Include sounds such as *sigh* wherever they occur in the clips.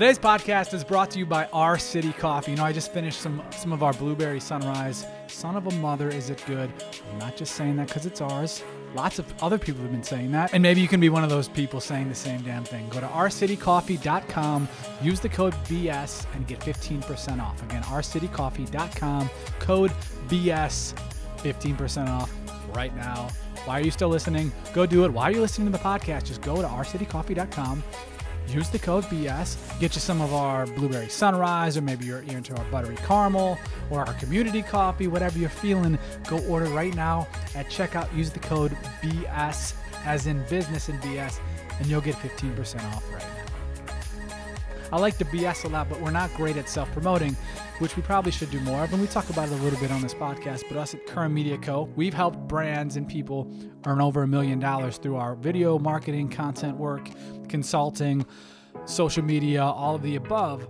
Today's podcast is brought to you by Our City Coffee. You know, I just finished some some of our blueberry sunrise. Son of a mother, is it good? I'm not just saying that because it's ours. Lots of other people have been saying that. And maybe you can be one of those people saying the same damn thing. Go to ourcitycoffee.com, use the code BS, and get 15% off. Again, ourcitycoffee.com, code BS, 15% off right now. Why are you still listening? Go do it. Why are you listening to the podcast? Just go to ourcitycoffee.com use the code BS, get you some of our blueberry sunrise, or maybe you're, into our buttery caramel or our community coffee, whatever you're feeling. Go order right now at checkout. Use the code BS as in business and BS, and you'll get 15% off right now. I like the BS a lot, but we're not great at self promoting, which we probably should do more of. And we talk about it a little bit on this podcast. But us at Current Media Co., we've helped brands and people earn over a million dollars through our video marketing, content work, consulting, social media, all of the above.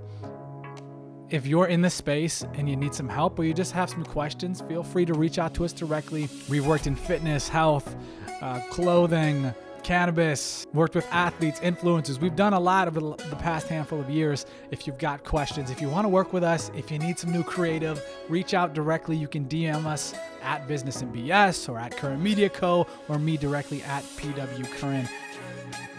If you're in this space and you need some help or you just have some questions, feel free to reach out to us directly. We've worked in fitness, health, uh, clothing, cannabis, worked with athletes, influencers. We've done a lot over the past handful of years. If you've got questions, if you want to work with us, if you need some new creative, reach out directly. You can DM us at Business and BS or at Current Media Co. or me directly at PW Current.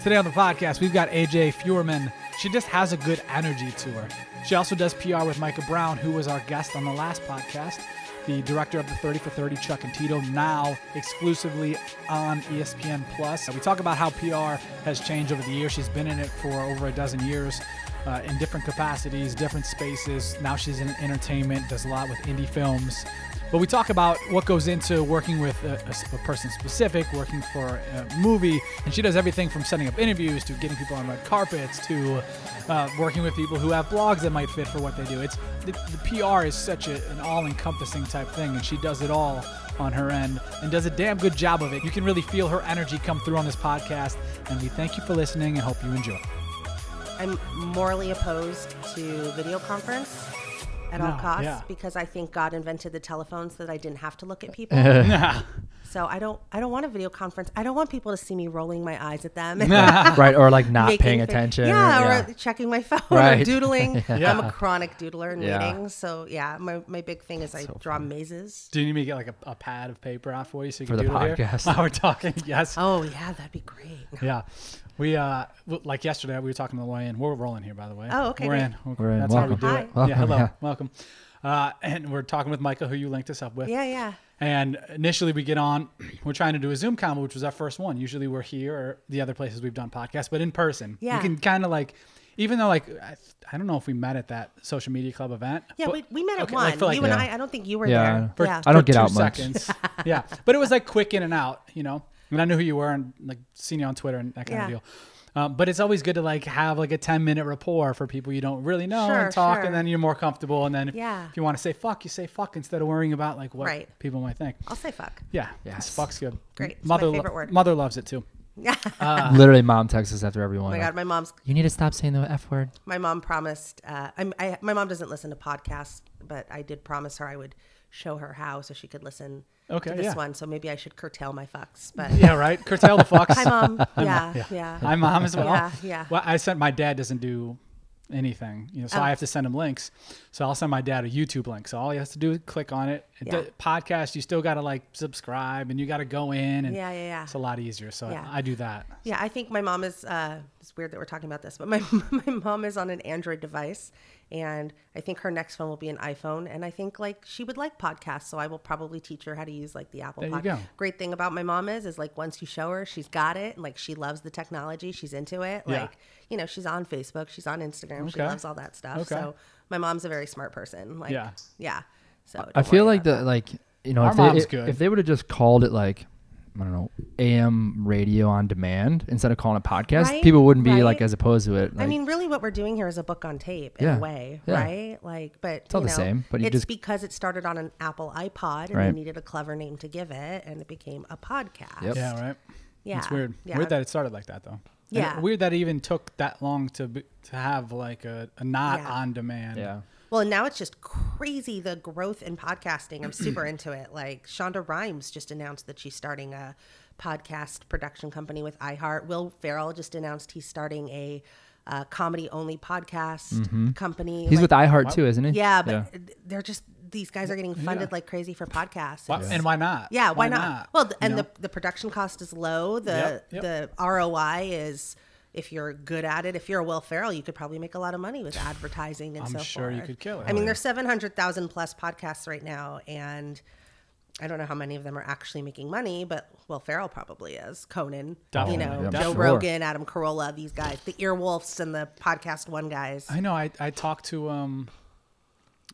Today on the podcast, we've got AJ Fuhrman. She just has a good energy to her. She also does PR with Micah Brown, who was our guest on the last podcast, the director of the 30 for 30, Chuck and Tito, now exclusively on ESPN Plus. We talk about how PR has changed over the years. She's been in it for over a dozen years. Uh, in different capacities, different spaces. Now she's in entertainment, does a lot with indie films. But we talk about what goes into working with a, a, a, person specific, working for a movie, and she does everything from setting up interviews to getting people on red carpets to uh, working with people who have blogs that might fit for what they do. It's the, the PR is such a, an all-encompassing type thing, and she does it all on her end and does a damn good job of it. You can really feel her energy come through on this podcast, and we thank you for listening and hope you enjoy. I'm morally opposed to video conference at all costs yeah. because I think God invented the telephone so that I didn't have to look at people. *laughs* so I don't I don't want a video conference. I don't want people to see me rolling my eyes at them. *laughs* *laughs* right or like not paying fa- attention Yeah, or checking my phone or Right. doodling. Yeah. I'm a chronic doodler in Yeah. meetings. So yeah, my, my big thing is I draw mazes. Do you need me to get like a, a pad of paper out for you so you For can the do it here podcast. while we're talking? Yes. Oh yeah, that'd be great. Yeah. We uh like yesterday we were talking on the way in. We're rolling here by the way. Oh, okay, We're great. in. We're in. That's Welcome. how we do Hi. it. Welcome, yeah, hello. *laughs* yeah. Welcome. Uh and we're talking with Micah who you linked us up with. Yeah, yeah. And initially we get on, *clears throat* we're trying to do a Zoom combo, which was our first one. Usually we're here or the other places we've done podcasts, but in person. yeah, You can kind of like even though like I, I don't know if we met at that social media club event. Yeah, but- we, we met at okay, one. like, like, you and Yeah. I, I don't think you were Yeah. there. for, yeah. I don't get two out much. seconds. *laughs* yeah, but it was like quick in and out, you know. And I knew who you were and like seen you on Twitter and that kind Yeah. of deal. Um, but it's always good to like have like a ten minute rapport for people you don't really know Sure, and talk, sure. and then you're more comfortable. And then if, Yeah. if you want to say fuck, you say fuck instead of worrying about like what Right. people might think. I'll say fuck. Yeah, Yes. yes. fuck's good. Great. It's my Mother, lo- word. mother loves it too. *laughs* Yeah. *laughs* Literally, mom texts us after everyone. Oh my god, my mom's you need to stop saying the f word. my mom promised. Uh, I'm, I, my mom doesn't listen to podcasts, but I did promise her I would show her how so she could listen Okay, to this yeah. one. So maybe I should curtail my fucks. But *laughs* Yeah, right. Curtail the fucks. hi, mom. *laughs* Yeah, yeah, Hi, mom, as well. Yeah, yeah. Well, I sent my dad doesn't do anything, you know, so Oh. I have to send him links. So I'll send my dad a YouTube link. So all he has to do is click on it. Yeah. podcast, you still got to like subscribe and you got to go in, and Yeah, yeah, yeah. it's a lot easier. So Yeah. I do that. Yeah, I think my mom is. Uh, it's weird that we're talking about this, but my *laughs* my mom is on an Android device, and I think her next phone will be an iPhone. And I think like she would like podcasts, so I will probably teach her how to use like the Apple. There you go. Great thing about my mom is, is like once you show her, she's got it, and like she loves the technology, she's into it. Yeah. Like you know, she's on Facebook, she's on Instagram, she loves all that stuff. Okay. So my mom's a very smart person. Like Yeah. yeah. So I feel like about the like you know Our if they, mom's if, good. if they would have just called it like I don't know AM radio on demand instead of calling it podcast, Right, people wouldn't be right. like as opposed to it. I mean, really, what we're doing here is a book on tape in Yeah, a way, yeah. right? Like, but it's all you the same, but you it's just- because it started on an Apple iPod, and Right. they needed a clever name to give it, and it became a podcast. Yep. Yeah, right. Yeah, It's weird. Yeah. Weird that it started like that though. And Yeah. weird that it even took that long to be, to have like a, a not Yeah. on demand. yeah. Well, now it's just crazy the growth in podcasting. I'm super *clears throat* into it. Like Shonda Rhimes just announced that she's starting a podcast production company with iHeart. Will Ferrell just announced he's starting a uh, comedy only podcast company. Mm-hmm. He's like- with iHeart too, isn't he? yeah, but they're just these guys are getting funded Yeah. like crazy for podcasts. Why- It's- And why not? yeah, why, not? Well, th- and You know? the the production cost is low. The Yep, yep. the ROI is if you're good at it. If you're a Will Ferrell, you could probably make a lot of money with *sighs* advertising and so forth. I'm so sure you could kill it. I mean, there's 700,000 plus podcasts right now, and I don't know how many of them are actually making money, but Will Ferrell probably is. Conan, Definitely. you know, Yeah, Joe sure. Rogan, Adam Carolla, these guys, the Earwolves and the Podcast One guys. I know. I, I talked to um,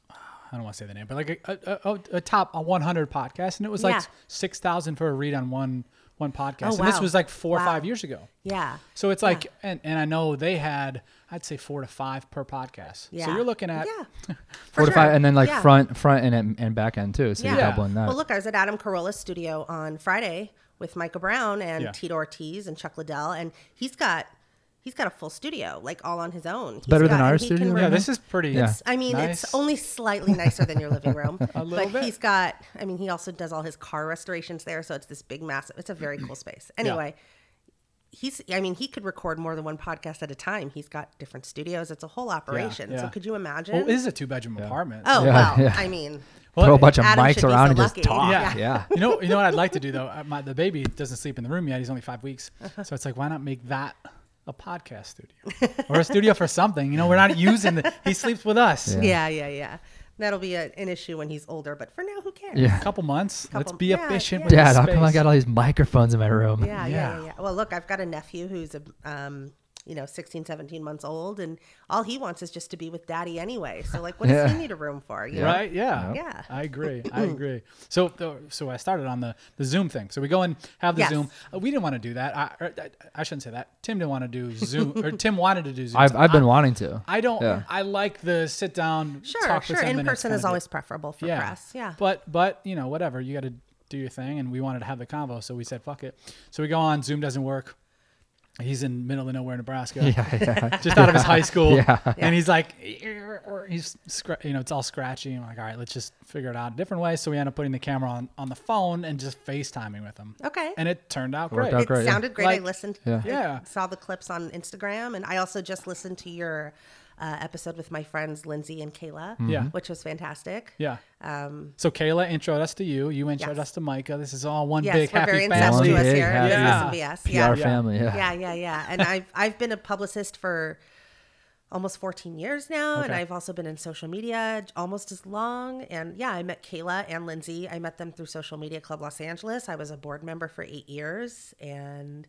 I don't want to say the name, but like a, a, a, a top a 100 podcast, and it was like Yeah. six thousand for a read on one one podcast, Oh, and this was like four or five years ago. yeah. So it's like, and, and I know they had, I'd say four to five per podcast. Yeah. So you're looking at, yeah, *laughs* Four to For five, and then like Yeah. front, front, and and back end too. So you're doubling that. Well, look, I was at Adam Carolla's studio on Friday with Micah Brown and Yeah. Tito Ortiz and Chuck Liddell, and he's got he's got a full studio, like all on his own. He's better than our and he can studio, yeah, this is pretty. Yeah. I mean, nice. it's only slightly nicer than your living room. *laughs* A little but bit. he's got, I mean, he also does all his car restorations there. So it's this big, massive, it's a very cool space. Anyway, he's, I mean, he could record more than one podcast at a time. He's got different studios. It's a whole operation. yeah. So could you imagine? Well, it is a two bedroom apartment. oh, Yeah, well, yeah. I mean, Throw a bunch of Adam mics around so and just talk. Yeah. Yeah. you know, you know what I'd like to do though. Uh, *laughs* My, the baby doesn't sleep in the room yet. He's only five weeks, Uh-huh. so it's like, why not make that a podcast studio or a studio for something? You know, we're not using the. He sleeps with us. yeah, yeah, yeah. That'll be a, an issue when he's older, but for now, who cares? Yeah. A couple months. Let's be yeah, efficient. yeah. with Dad, how come I got all these microphones in my room? Yeah, yeah, Yeah. yeah, yeah. Well, look, I've got a nephew who's a, um, you know, 16, 17 months old, and all he wants is just to be with daddy anyway. So, like, what *laughs* does he need a room for? You know? Right? Yeah. Yeah. I agree. *clears throat* I agree. So, so I started on the the Zoom thing. So we go and have the Yes. Zoom. Uh, we didn't want to do that. I, or, I, I shouldn't say that. Tim didn't want to do Zoom, or Tim wanted to do Zoom. I've, I've been I, wanting to. I don't. Yeah. I like the sit down. Sure, talk sure. In person is always preferable for yeah. press. Yeah. But but you know whatever you got to do your thing, and we wanted to have the convo, so we said fuck it. So we go on. Zoom doesn't work. He's in middle of nowhere, Nebraska. *laughs* Yeah, yeah. *laughs* just out of his high school. Yeah. And he's like, he's, scra- you know, it's all scratchy. I'm like, all right, let's just figure it out a different way. So we end up putting the camera on, on the phone and just FaceTiming with him. Okay. And it turned out Worked great. out it great, yeah. sounded great. Like- I listened. Yeah. I Yeah. saw the clips on Instagram, and I also just listened to your uh, episode with my friends Lindsay and Kayla. Yeah. Which was fantastic. Yeah. Um, So Kayla introed us to you. You introed Yes. us to Micah. This is all one yes, big we're happy very family. incestuous Big here. happy- at Yeah. SMBS. PR Yeah. family. Yeah. yeah, yeah, yeah. And I've I've been a publicist for almost 14 years now, and I've also been in social media almost as long. And yeah, I met Kayla and Lindsay. I met them through Social Media Club Los Angeles. I was a board member for eight years, and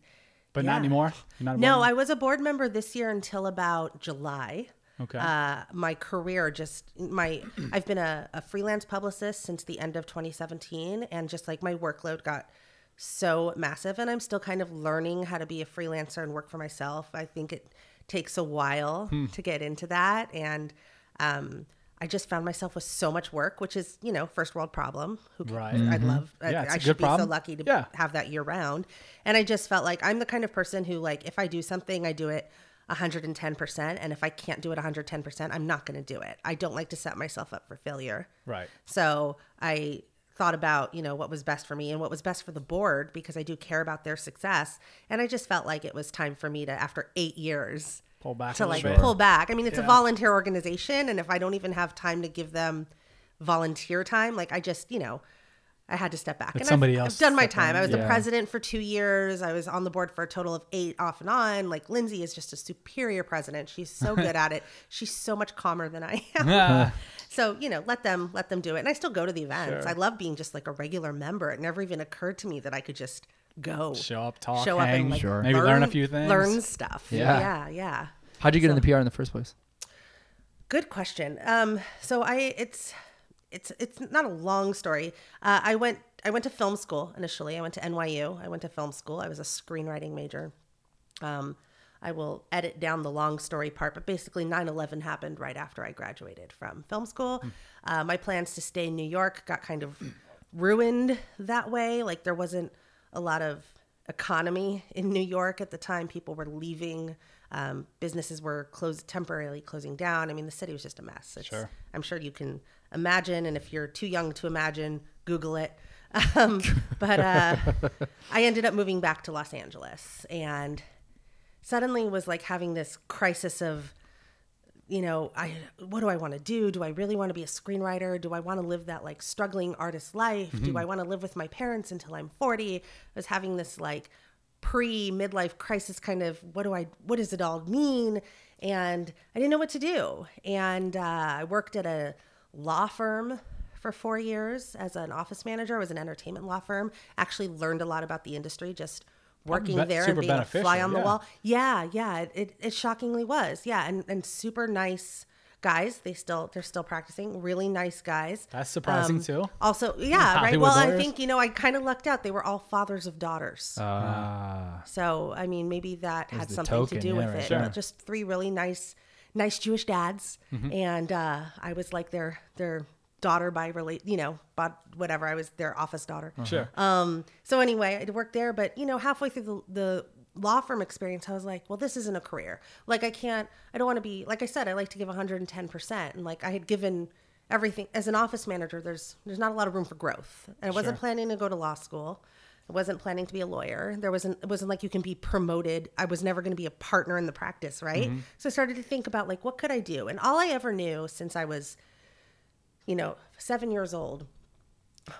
But Yeah. not anymore. Not no, board I was a board member this year until about July. Okay. Uh, my career just my I've been a, a freelance publicist since the end of 2017, and just like my workload got so massive, and I'm still kind of learning how to be a freelancer and work for myself. I think it takes a while Hmm. to get into that, and um, I just found myself with so much work, which is you know first world problem. Who can, Right. I love. I- Yeah, I, a should be so lucky to Yeah. have that year round. And I just felt like I'm the kind of person who like if I do something, I do it 110%. And if I can't do it 110%, I'm not going to do it. I don't like to set myself up for failure. Right. So I thought about, you know, what was best for me and what was best for the board because I do care about their success. And I just felt like it was time for me to, after eight years, Pull back to like bit. pull back. I mean, it's a volunteer organization, and if I don't even have time to give them volunteer time, like I just, you know, I had to step back. Let and somebody I've, else I've done my time. in. I was the president for two years. I was on the board for a total of eight, off and on. Like Lindsay is just a superior president. She's so good at it. *laughs* She's so much calmer than I *laughs* am. So you know, let them let them do it. And I still go to the events. Sure. I love being just like a regular member. It never even occurred to me that I could just go show up, talk, show up and like Sure. maybe learn, a few things. learn stuff. Yeah. yeah, yeah. How'd you get in the PR in the first place? Good question. Um, so I it's it's it's not a long story. Uh, I went I went to film school initially. I went to NYU. I went to film school. I was a screenwriting major. Um, I will edit down the long story part, but basically 9/11 happened right after I graduated from film school. Uh, my plans to stay in New York got kind of ruined that way. Like there wasn't a lot of economy in New York at the time. People were leaving. Um, businesses were closed temporarily closing down. I mean, the city was just a mess. It's, Sure. I'm sure you can imagine, and if you're too young to imagine, Google it. Um, *laughs* but uh, I ended up moving back to Los Angeles, and suddenly was like having this crisis of you know, I what do I want to do? Do I really want to be a screenwriter? Do I want to live that like struggling artist life? Do I want to live with my parents until I'm 40? I was having this like pre midlife crisis kind of what do I what does it all mean? And I didn't know what to do. And uh, I worked at a law firm for four years as an office manager. I was an entertainment law firm. Actually learned a lot about the industry just working be- there and being a fly on the wall. Yeah, yeah, it, it, it shockingly was. Yeah, and, and super nice guys. They still they're still practicing. Really nice guys. That's surprising, too. Also, yeah, right. Well, I think you know I kind of lucked out. They were all fathers of daughters. Ah. So I mean, maybe that had something token, to do yeah, with right it. But just three really nice, nice Jewish dads, Mm-hmm. and uh, I was like their their daughter by relate, you know, but whatever. I was their office daughter. Sure. Um. So anyway, I worked there, but you know, halfway through the, the law firm experience, I was like, well, this isn't a career. Like, I can't. I don't want to be. Like I said, I like to give 110 percent, and like I had given everything as an office manager. There's there's not a lot of room for growth, and I wasn't planning to go to law school. I wasn't planning to be a lawyer. There wasn't it wasn't like you can be promoted. I was never going to be a partner in the practice, right? Mm-hmm. So I started to think about like what could I do? And all I ever knew since I was you know, 7 years old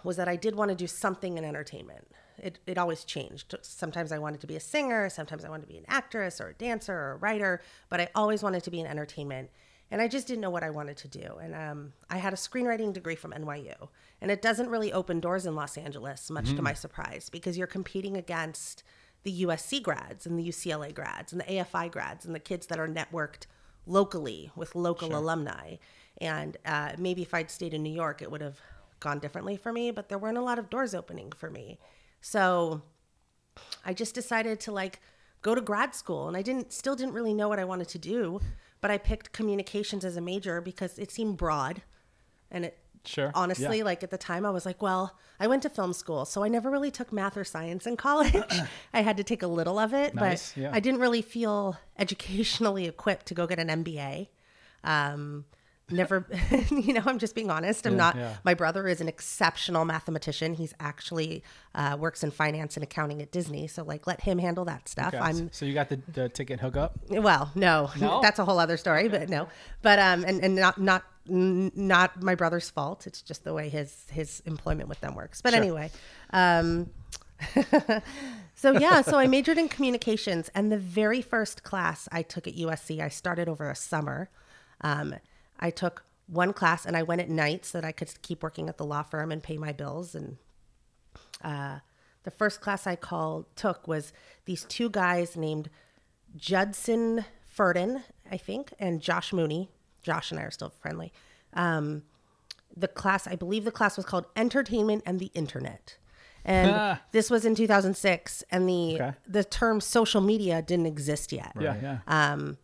was that I did want to do something in entertainment. It it always changed. Sometimes I wanted to be a singer, sometimes I wanted to be an actress or a dancer or a writer, but I always wanted to be in entertainment. And I just didn't know what I wanted to do. And um, I had a screenwriting degree from NYU. And it doesn't really open doors in Los Angeles, much to my surprise, because you're competing against the USC grads and the UCLA grads and the AFI grads and the kids that are networked locally with local alumni. And uh, maybe if I'd stayed in New York, it would have gone differently for me, but there weren't a lot of doors opening for me. So I just decided to like go to grad school and I didn't still didn't really know what I wanted to do, but I picked communications as a major because it seemed broad and it Sure. honestly Yeah. like at the time I was like, well, I went to film school, so I never really took math or science in college. *clears throat* I had to take a little of it, Nice, but yeah. I didn't really feel educationally equipped to go get an MBA. Um never *laughs* you know i'm just being honest i'm not yeah. my brother is an exceptional mathematician he's actually uh, works in finance and accounting at disney so like let him handle that stuff Okay. i'm so you got the, the ticket hookup? well no, No? *laughs* that's a whole other story but no but um and, and not not not my brother's fault it's just the way his his employment with them works but Sure. anyway um *laughs* so yeah so i majored in communications and the very first class i took at usc i started over a summer um, i took one class and i went at night so that i could keep working at the law firm and pay my bills and uh, the first class I called took was these two guys named Judson Furden, I think, and Josh Mooney. Josh and I are still friendly. Um, the class, I believe, the class was called Entertainment and the Internet, and Ah. this was in 2006, and the Okay. the term social media didn't exist yet. Yeah, yeah. Um,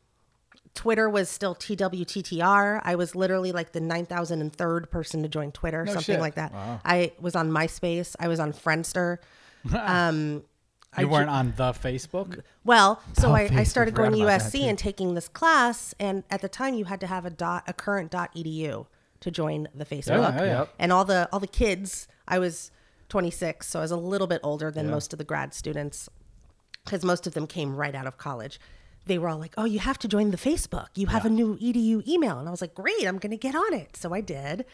Twitter was still TWTTR. I was literally like the 9,003rd person to join Twitter, No something shit. like that. I was on MySpace. I was on Friendster. *laughs* um, you weren't on the Facebook? well, so Oh, I, I started going to forgot about that, USC and taking this class, and at the time you had to have a dot a current dot edu to join the Facebook. yeah, yeah. And all the all the kids, I was 26, so I was a little bit older than most of the grad students, because most of them came right out of college. They were all like, "Oh, you have to join the Facebook. You have a new edu email," and I was like, "Great, I'm going to get on it." So I did,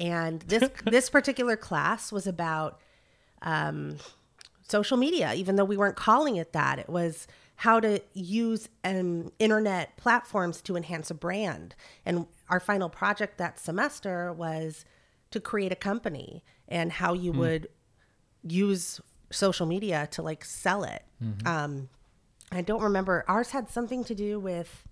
and this *laughs* this particular class was about um, social media, even though we weren't calling it that. It was how to use um, internet platforms to enhance a brand. And our final project that semester was to create a company and how you would use social media to like sell it. Um, I don't remember. Ours had something to do with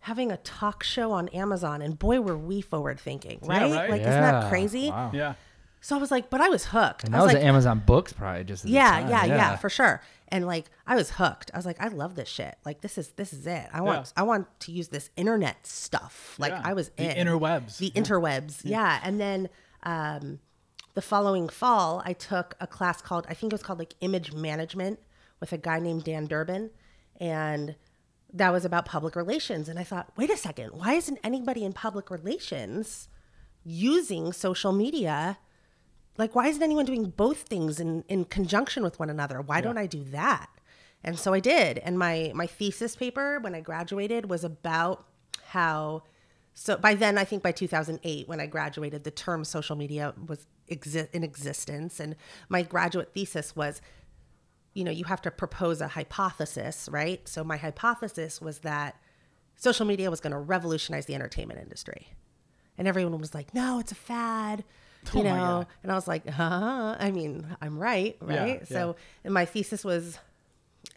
having a talk show on Amazon, and boy, were we forward thinking, right? right. Like, isn't that crazy? Wow. Yeah. So I was like, but I was hooked. And I that was like, at Amazon Books, probably just. At the yeah, time. yeah, yeah, for sure. And like, I was hooked. I was like, I love this shit. Like, this is this is it. I want Yeah. I want to use this internet stuff. Like, Yeah. I was The in interwebs. the interwebs. Yeah. And then um, the following fall, I took a class called I think it was called like image management with a guy named Dan Durbin, and that was about public relations. And I thought, wait a second, why isn't anybody in public relations using social media? Like, why isn't anyone doing both things in, in conjunction with one another? Why don't I do that? And so I did. And my my thesis paper when I graduated was about how so by then I think by 2008 when I graduated the term social media was exi- in existence and my graduate thesis was you know, you have to propose a hypothesis, right? So my hypothesis was that social media was going to revolutionize the entertainment industry. And everyone was like, "No, it's a fad." You *laughs* Oh know, and I was like, "Huh?" I mean, I'm right, right? yeah. So, and my thesis was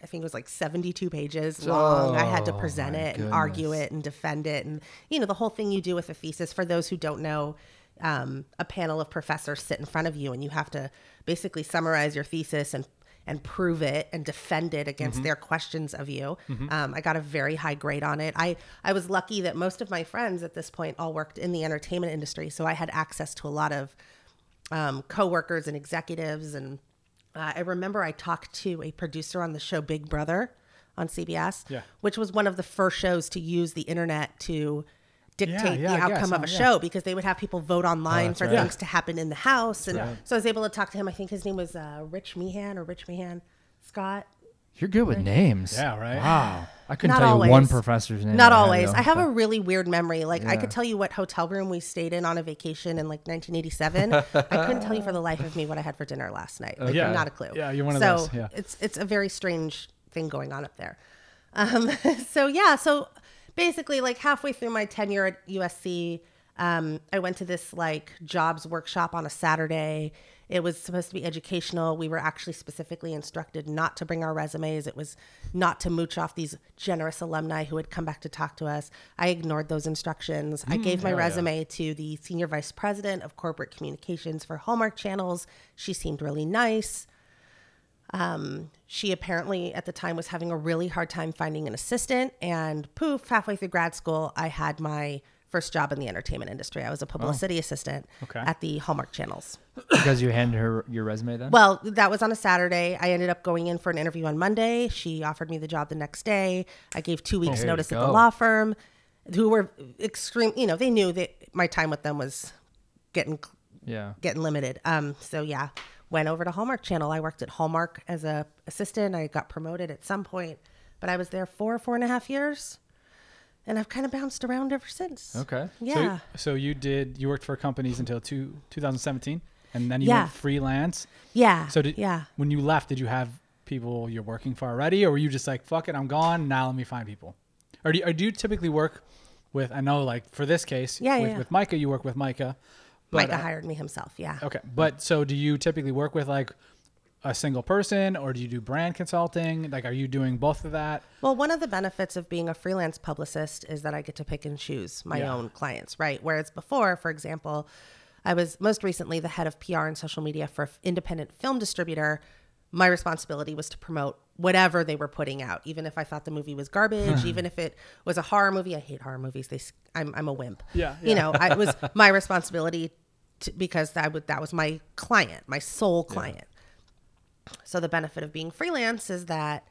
I think it was like 72 pages long. I had to Oh, present it and argue it and defend it. And, you know, the whole thing you do with a thesis, for those who don't know, um, a panel of professors sit in front of you and you have to basically summarize your thesis and and prove it and defend it against their questions of you. Um, I got a very high grade on it. I, I was lucky that most of my friends at this point all worked in the entertainment industry. So I had access to a lot of um, coworkers and executives. And uh, I remember I talked to a producer on the show Big Brother on CBS, Yeah. which was one of the first shows to use the internet to dictate yeah, the outcome guess, of a Yeah. show because they would have people vote online that's for right. things to happen in the house. And right. so I was able to talk to him. I think his name was uh, Rich Meehan or Rich Meehan Scott. You're good with names. Yeah, right? Wow. I couldn't Not tell you one professor's name. Not that I always. though, I have but- a really weird memory. Like I could tell you what hotel room we stayed in on a vacation in like 1987. I couldn't tell you for the life of me what I had for dinner last night. Like, Yeah. not a clue. Yeah, you're one of so those, yeah. it's it's a very strange thing going on up there. Um, *laughs* so yeah, so basically, like halfway through my tenure at USC, um, I went to this like jobs workshop on a Saturday. It was supposed to be educational. We were actually specifically instructed not to bring our resumes. It was not to mooch off these generous alumni who had come back to talk to us. I ignored those instructions. I gave my hell yeah. resume to the senior vice president of corporate communications for Hallmark Channels. She seemed really nice. Um, she apparently at the time was having a really hard time finding an assistant, and poof, halfway through grad school, I had my first job in the entertainment industry. I was a publicity assistant Okay. at the Hallmark channels. because you handed her your resume then. Well, that was on a Saturday. I ended up going in for an interview on Monday. She offered me the job the next day. I gave two weeks you notice at the law firm, who were extreme. You know, they knew that my time with them was getting yeah. getting limited. Um, so yeah, went over to Hallmark Channel. I worked at Hallmark as a assistant. I got promoted at some point, but I was there for four and a half years, and I've kind of bounced around ever since. Okay. Yeah. So, so you did, you worked for companies until two, 2017, and then you Yeah. went freelance. yeah. So did, yeah. when you left, did you have people you're working for already, or were you just like, fuck it, I'm gone, now let me find people? Or do you, or do you typically work with, I know like for this case, Yeah, with, yeah. with Micah, you work with Micah. But, Micah uh, hired me himself. Yeah. Okay. But so do you typically work with like a single person or do you do brand consulting? Like, are you doing both of that? Well, one of the benefits of being a freelance publicist is that I get to pick and choose my Yeah. own clients, right? Whereas before, for example, I was most recently the head of PR and social media for an independent film distributor. My responsibility was to promote whatever they were putting out, even if I thought the movie was garbage, hmm. even if it was a horror movie. I hate horror movies. They, I'm, I'm a wimp. Yeah, You know, I, it was *laughs* my responsibility to, because that would that was my client, my sole client. So the benefit of being freelance is that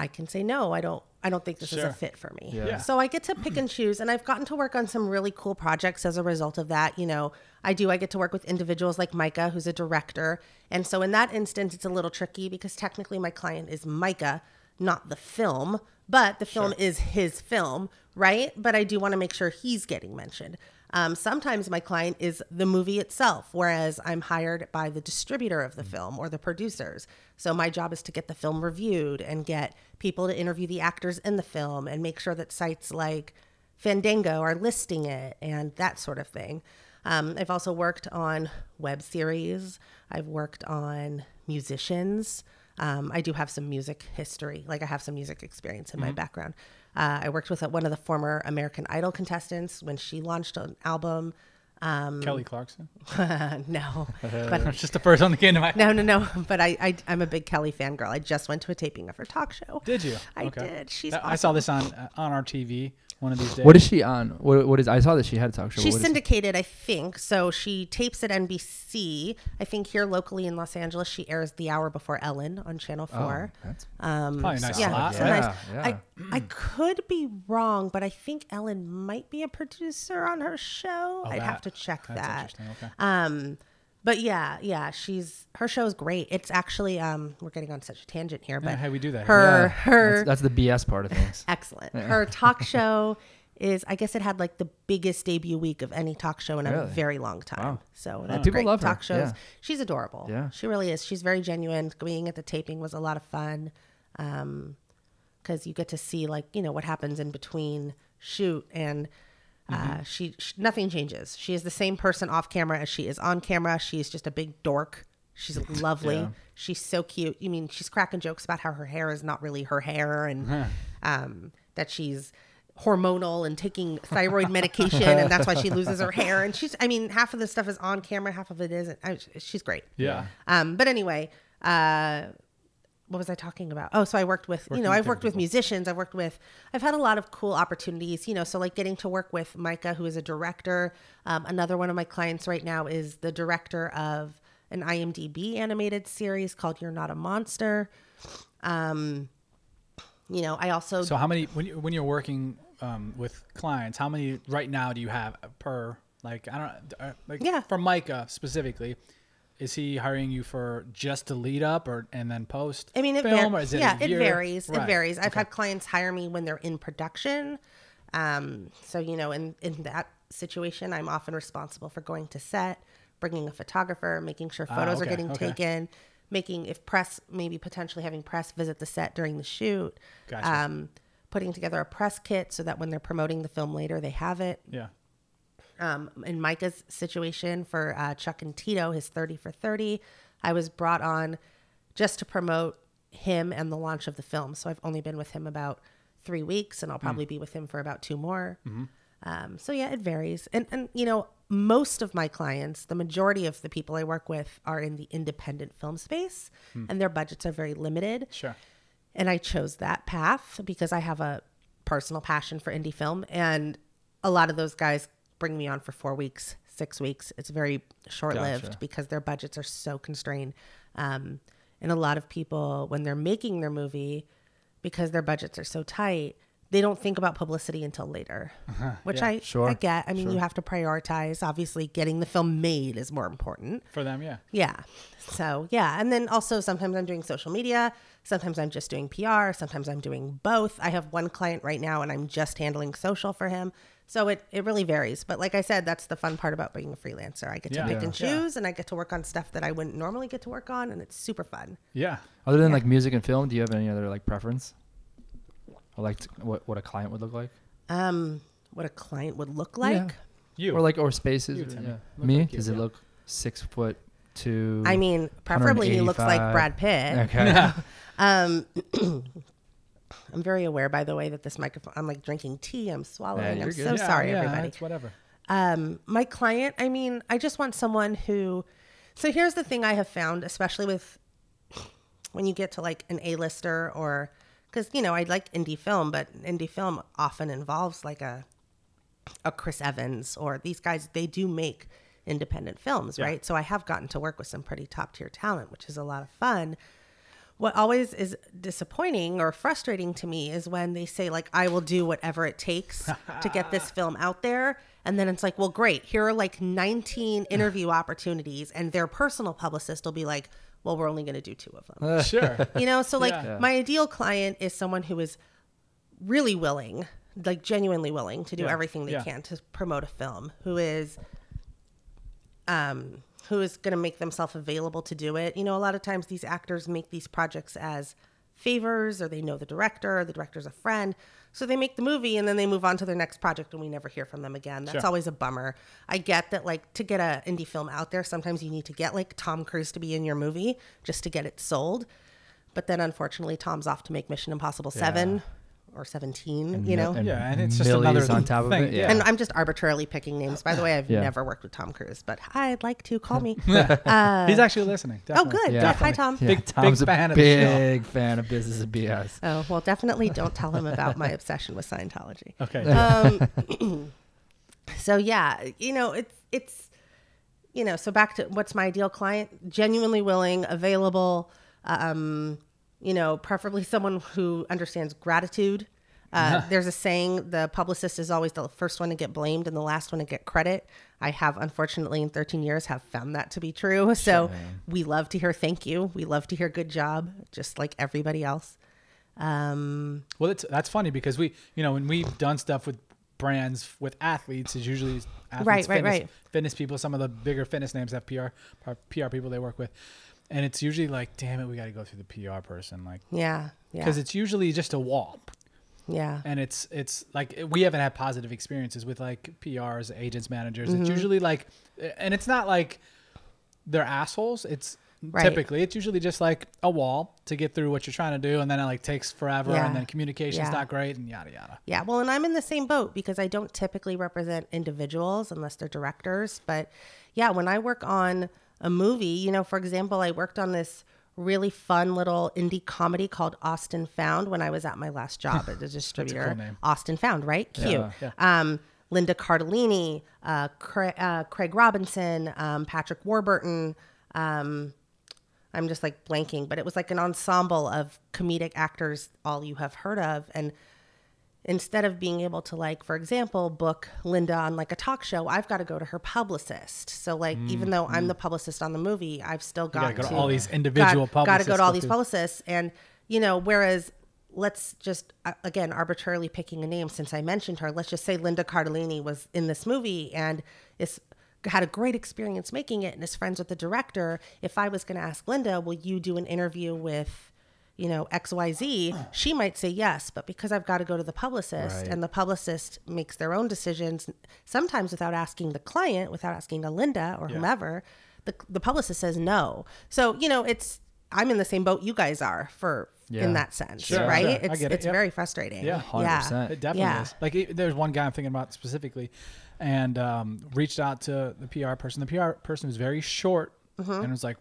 I can say no. I don't. I don't think this is a fit for me. Yeah. Yeah. So I get to pick and choose, and I've gotten to work on some really cool projects as a result of that. You know, I do. I get to work with individuals like Micah, who's a director, and so in that instance, it's a little tricky because technically my client is Micah, not the film, but the film is his film, right? But I do want to make sure he's getting mentioned. Um, sometimes my client is the movie itself, whereas I'm hired by the distributor of the film or the producers. So my job is to get the film reviewed and get people to interview the actors in the film and make sure that sites like Fandango are listing it and that sort of thing. Um, I've also worked on web series. I've worked on musicians. Um, I do have some music history, like I have some music experience in my background. Uh, I worked with one of the former American Idol contestants when she launched an album. Um, Kelly Clarkson. *laughs* no, *laughs* but just the first one that came to my no, no, no. *laughs* But I, I, I'm a big Kelly fangirl. I just went to a taping of her talk show. Did you? I did. She's I saw this on uh, on our TV one of these days. What is she on? What, what is? I saw that she had a talk show. She's syndicated, I think. So she tapes at NBC. I think here locally in Los Angeles, she airs the hour before Ellen on Channel Oh, Four. that's Um, Probably a nice yeah, slot, it's a nice- Yeah, I, yeah. I *clears throat* could be wrong, but I think Ellen might be a producer on her show. Oh, I'd that- have to check that's that. interesting, okay. Um, but yeah, yeah, she's her show is great. It's actually um we're getting on such a tangent here, but Yeah, hey, we do that. her Yeah, *laughs* her That's, that's the BS part of things. excellent. Her talk *laughs* show is I guess it had like the biggest debut week of any talk show in a very long time. Wow. So that's People great. love her, talk shows. yeah. She's adorable. Yeah. She really is. She's very genuine. Being at the taping was a lot of fun. Um because you get to see like, you know, what happens in between shoot and Mm-hmm. uh, she, sh nothing changes. She is the same person off camera as she is on camera. She is just a big dork. She's *laughs* lovely. Yeah. She's so cute. You mean she's cracking jokes about how her hair is not really her hair and um, that she's hormonal and taking thyroid *laughs* medication and that's why she loses her hair. *laughs* And she's, I mean, half of the stuff is on camera, half of it isn't. I, she's great. Yeah. Um, but anyway, uh, what was I talking about? Oh, so I worked with, you know, I've worked different with musicians. I've worked with, I've had a lot of cool opportunities, you know, so like getting to work with Micah, who is a director. Um, another one of my clients right now is the director of an IMDb animated series called You're Not a Monster. Um, you know, I also, So how many when you, when you're working um, with clients? How many right now do you have per? Like I don't uh, like Yeah. for Micah specifically. Is he hiring you for just to lead up or and then post? I mean, it, film var- or is it yeah, it varies. It varies. I've had clients hire me when they're in production. Um, so you know, in in that situation, I'm often responsible for going to set, bringing a photographer, making sure photos Ah, okay, are getting okay. taken, making if press maybe potentially having press visit the set during the shoot. Gotcha. Um, putting together a press kit so that when they're promoting the film later, they have it Yeah. Um, in Micah's situation for uh, Chuck and Tito, his 30 for 30, I was brought on just to promote him and the launch of the film. So I've only been with him about three weeks, and I'll probably be with him for about two more. Um, so yeah, it varies. And, and, you know, most of my clients, the majority of the people I work with are in the independent film space, and their budgets are very limited. Sure. And I chose that path because I have a personal passion for indie film. And a lot of those guys bring me on for four weeks, six weeks. It's very short lived Gotcha. because their budgets are so constrained. Um, and a lot of people, when they're making their movie, because their budgets are so tight, they don't think about publicity until later, which yeah, I, sure, I get. I mean, you have to prioritize. Obviously, getting the film made is more important. For them, yeah. Yeah. So, yeah. And then also sometimes I'm doing social media. Sometimes I'm just doing PR. Sometimes I'm doing both. I have one client right now and I'm just handling social for him. So it, it really varies. But like I said, that's the fun part about being a freelancer. I get to Yeah. pick Yeah. and choose and I get to work on stuff that I wouldn't normally get to work on. And it's super fun. Yeah. Other than like music and film, do you have any other like preference? Or like t- what what a client would look like? Um, what a client would look like. You. Or like or spaces? You, or- yeah. Me? like you, Does it yeah. look six foot two? I mean, preferably he looks like Brad Pitt. *laughs* Okay. *laughs* Um, *clears throat* I'm very aware, by the way, that this microphone, I'm like drinking tea. I'm swallowing. you're I'm good. so Yeah, sorry, yeah, everybody. It's whatever. um, my client, I mean, I just want someone who. So here's the thing I have found, especially with when you get to like an A-lister or because you know I like indie film, but indie film often involves like a a Chris Evans or these guys. They do make independent films, Yeah. right? So I have gotten to work with some pretty top tier talent, which is a lot of fun. What always is disappointing or frustrating to me is when they say like I will do whatever it takes to get this *laughs* film out there and then it's like well great here are like 19 *sighs* interview opportunities and their personal publicist will be like well we're only going to do two of them *laughs* Sure. you know so like. Yeah. my ideal client is someone who is really willing like genuinely willing to do Yeah. everything they Yeah. can to promote a film who is um who is going to make themselves available to do it. You know a lot of times these actors make these projects as favors or they know the director or the director's a friend. So they make the movie and then they move on to their next project and we never hear from them again. That's Sure. always a bummer. I get that like to get a indie film out there sometimes you need to get like tom cruise to be in your movie just to get it sold. But then unfortunately tom's off to make mission impossible 7 or 17 you know And Yeah, and it's just another on top of thing, it. yeah. Yeah. and I'm just arbitrarily picking names. By the way, I've Yeah. never worked with Tom Cruise, but I'd like to call me. *laughs* He's actually listening. oh, good. Yeah. good. Hi, Tom. Yeah, Big- Tom's big a fan of the show. big fan of business and BS. Oh, well, definitely don't tell him about my obsession with Scientology. *laughs* Okay. Um, *laughs* so yeah, you know, it's it's you know, so back to what's my ideal client? Genuinely willing, available, um, you know, preferably someone who understands gratitude. Uh, there's a saying: the publicist is always the first one to get blamed and the last one to get credit. I have, unfortunately, in 13 years, have found that to be true. *laughs* So we love to hear thank you. We love to hear good job, just like everybody else. Um, Well, it's, that's funny because we, you know, when we've done stuff with brands with athletes, is usually athletes, Right, right, right. fitness people. Some of the bigger fitness names have PR, PR people they work with, and it's usually like, damn it, we got to go through the PR person, like, yeah, yeah, because it's usually just a wall, yeah, and it's it's like we haven't had positive experiences with like PRs, agents, managers. Mm-hmm. It's usually like, and it's not like they're assholes. It's Right. typically it's usually just like a wall to get through what you're trying to do, and then it like takes forever, Yeah. and then communication's Yeah. not great, and yada yada. Yeah, well, and I'm in the same boat because I don't typically represent individuals unless they're directors. But yeah, when I work on a movie, you know, for example, I worked on this really fun little indie comedy called Austin Found when I was at my last job at *laughs* the distributor. name. Austin Found, right? Cute. Yeah, yeah. Um, Linda Cardellini, uh, Craig, uh, Craig Robinson, um, Patrick Warburton. Um, I'm just like blanking, but it was like an ensemble of comedic actors, all you have heard of. And instead of being able to, like, for example, book Linda on like a talk show, I've got to go to her publicist. So, like, even though I'm the publicist on the movie, I've still got go to to all these individual got, got to go to all these publicists. And, you know, whereas let's just, uh, again, arbitrarily picking a name since I mentioned her, let's just say Linda Cardellini was in this movie and is had a great experience making it and is friends with the director. If I was going to ask Linda, will you do an interview with, you know, XYZ, she might say yes. But because I've got to go to the publicist Right. and the publicist makes their own decisions, sometimes without asking the client, without asking a Linda or whomever, the, the publicist says no. So, you know, it's, I'm in the same boat you guys are for, Yeah. in that sense, Sure, right? sure. It's, it, it's yep. very frustrating. Yeah, 100%. It definitely Yeah. is. Like it, there's one guy I'm thinking about specifically, and um, reached out to the PR person. The PR person was very short, Mm-hmm. and was like,